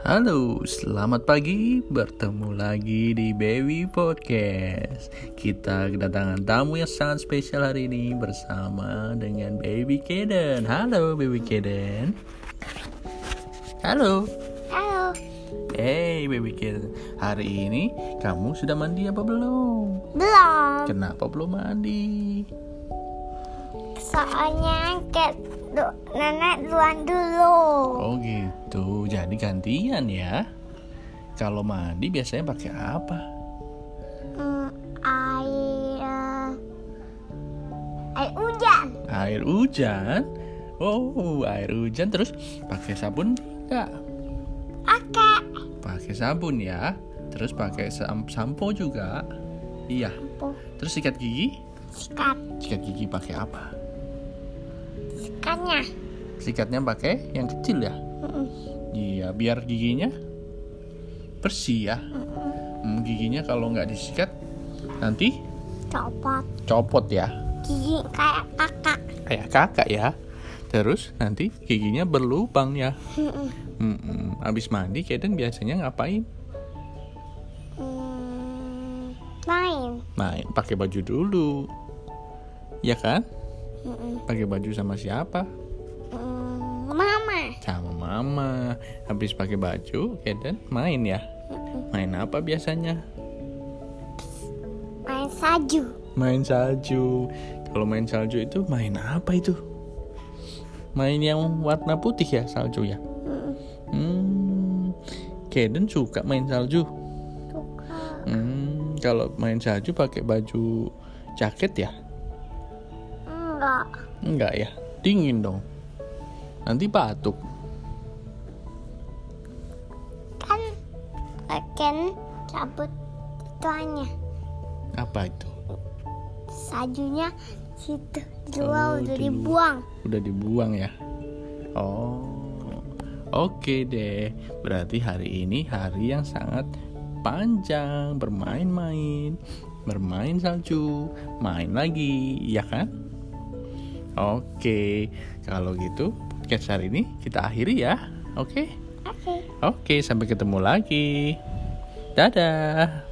Halo, selamat pagi. Bertemu lagi di Baby Podcast. Kita kedatangan tamu yang sangat spesial hari ini bersama dengan Baby Keden. Halo, Baby Keden. Halo. Halo, Hey, Baby Keden. Hari ini kamu sudah mandi apa belum? belum. Kenapa belum mandi? Soalnya ke du- nenek duluan dulu. Oh gitu. Jadi gantian ya. Kalau mandi biasanya pakai apa? Hmm, air air hujan. Air hujan. Oh, air hujan terus pakai sabun enggak? Oke. Pakai sabun ya. Terus pakai sam- sampo juga. Iya. Lampu Terus sikat gigi? sikat Sikat gigi pakai apa? Sikatnya. Sikatnya pakai yang kecil ya? Mm-mm. Iya, biar giginya bersih ya. Hmm, giginya kalau nggak disikat nanti Copot copot ya. gigi kayak kakak. Kayak kakak ya. Terus nanti giginya berlubang ya. Mm-mm. Hmm, habis mandi Kaden biasanya ngapain? Hmm, main. Main pakai baju dulu. Ya kan? Mm-mm. Pakai baju sama siapa? Hmm, mama. Sama mama. Habis pakai baju, Kaden main ya. Main apa biasanya? Main salju. Main salju. Kalau main salju itu main apa itu? Main yang warna putih ya salju ya? Hmm, Kaden suka main salju. Suka. Hmm, kalau main salju pakai baju jaket ya? Enggak. Enggak ya, dingin dong. Nanti batuk. Kan akan cabut ituannya. Apa itu? Sajunya situ di Oh, udah dibuang. Udah dibuang ya? Oh, oke deh. Berarti hari ini hari yang sangat panjang bermain-main, bermain salju, main lagi, ya kan? Oke, kalau gitu podcast hari ini kita akhiri ya. Oke, Oke. oke, sampai ketemu lagi. Dadah.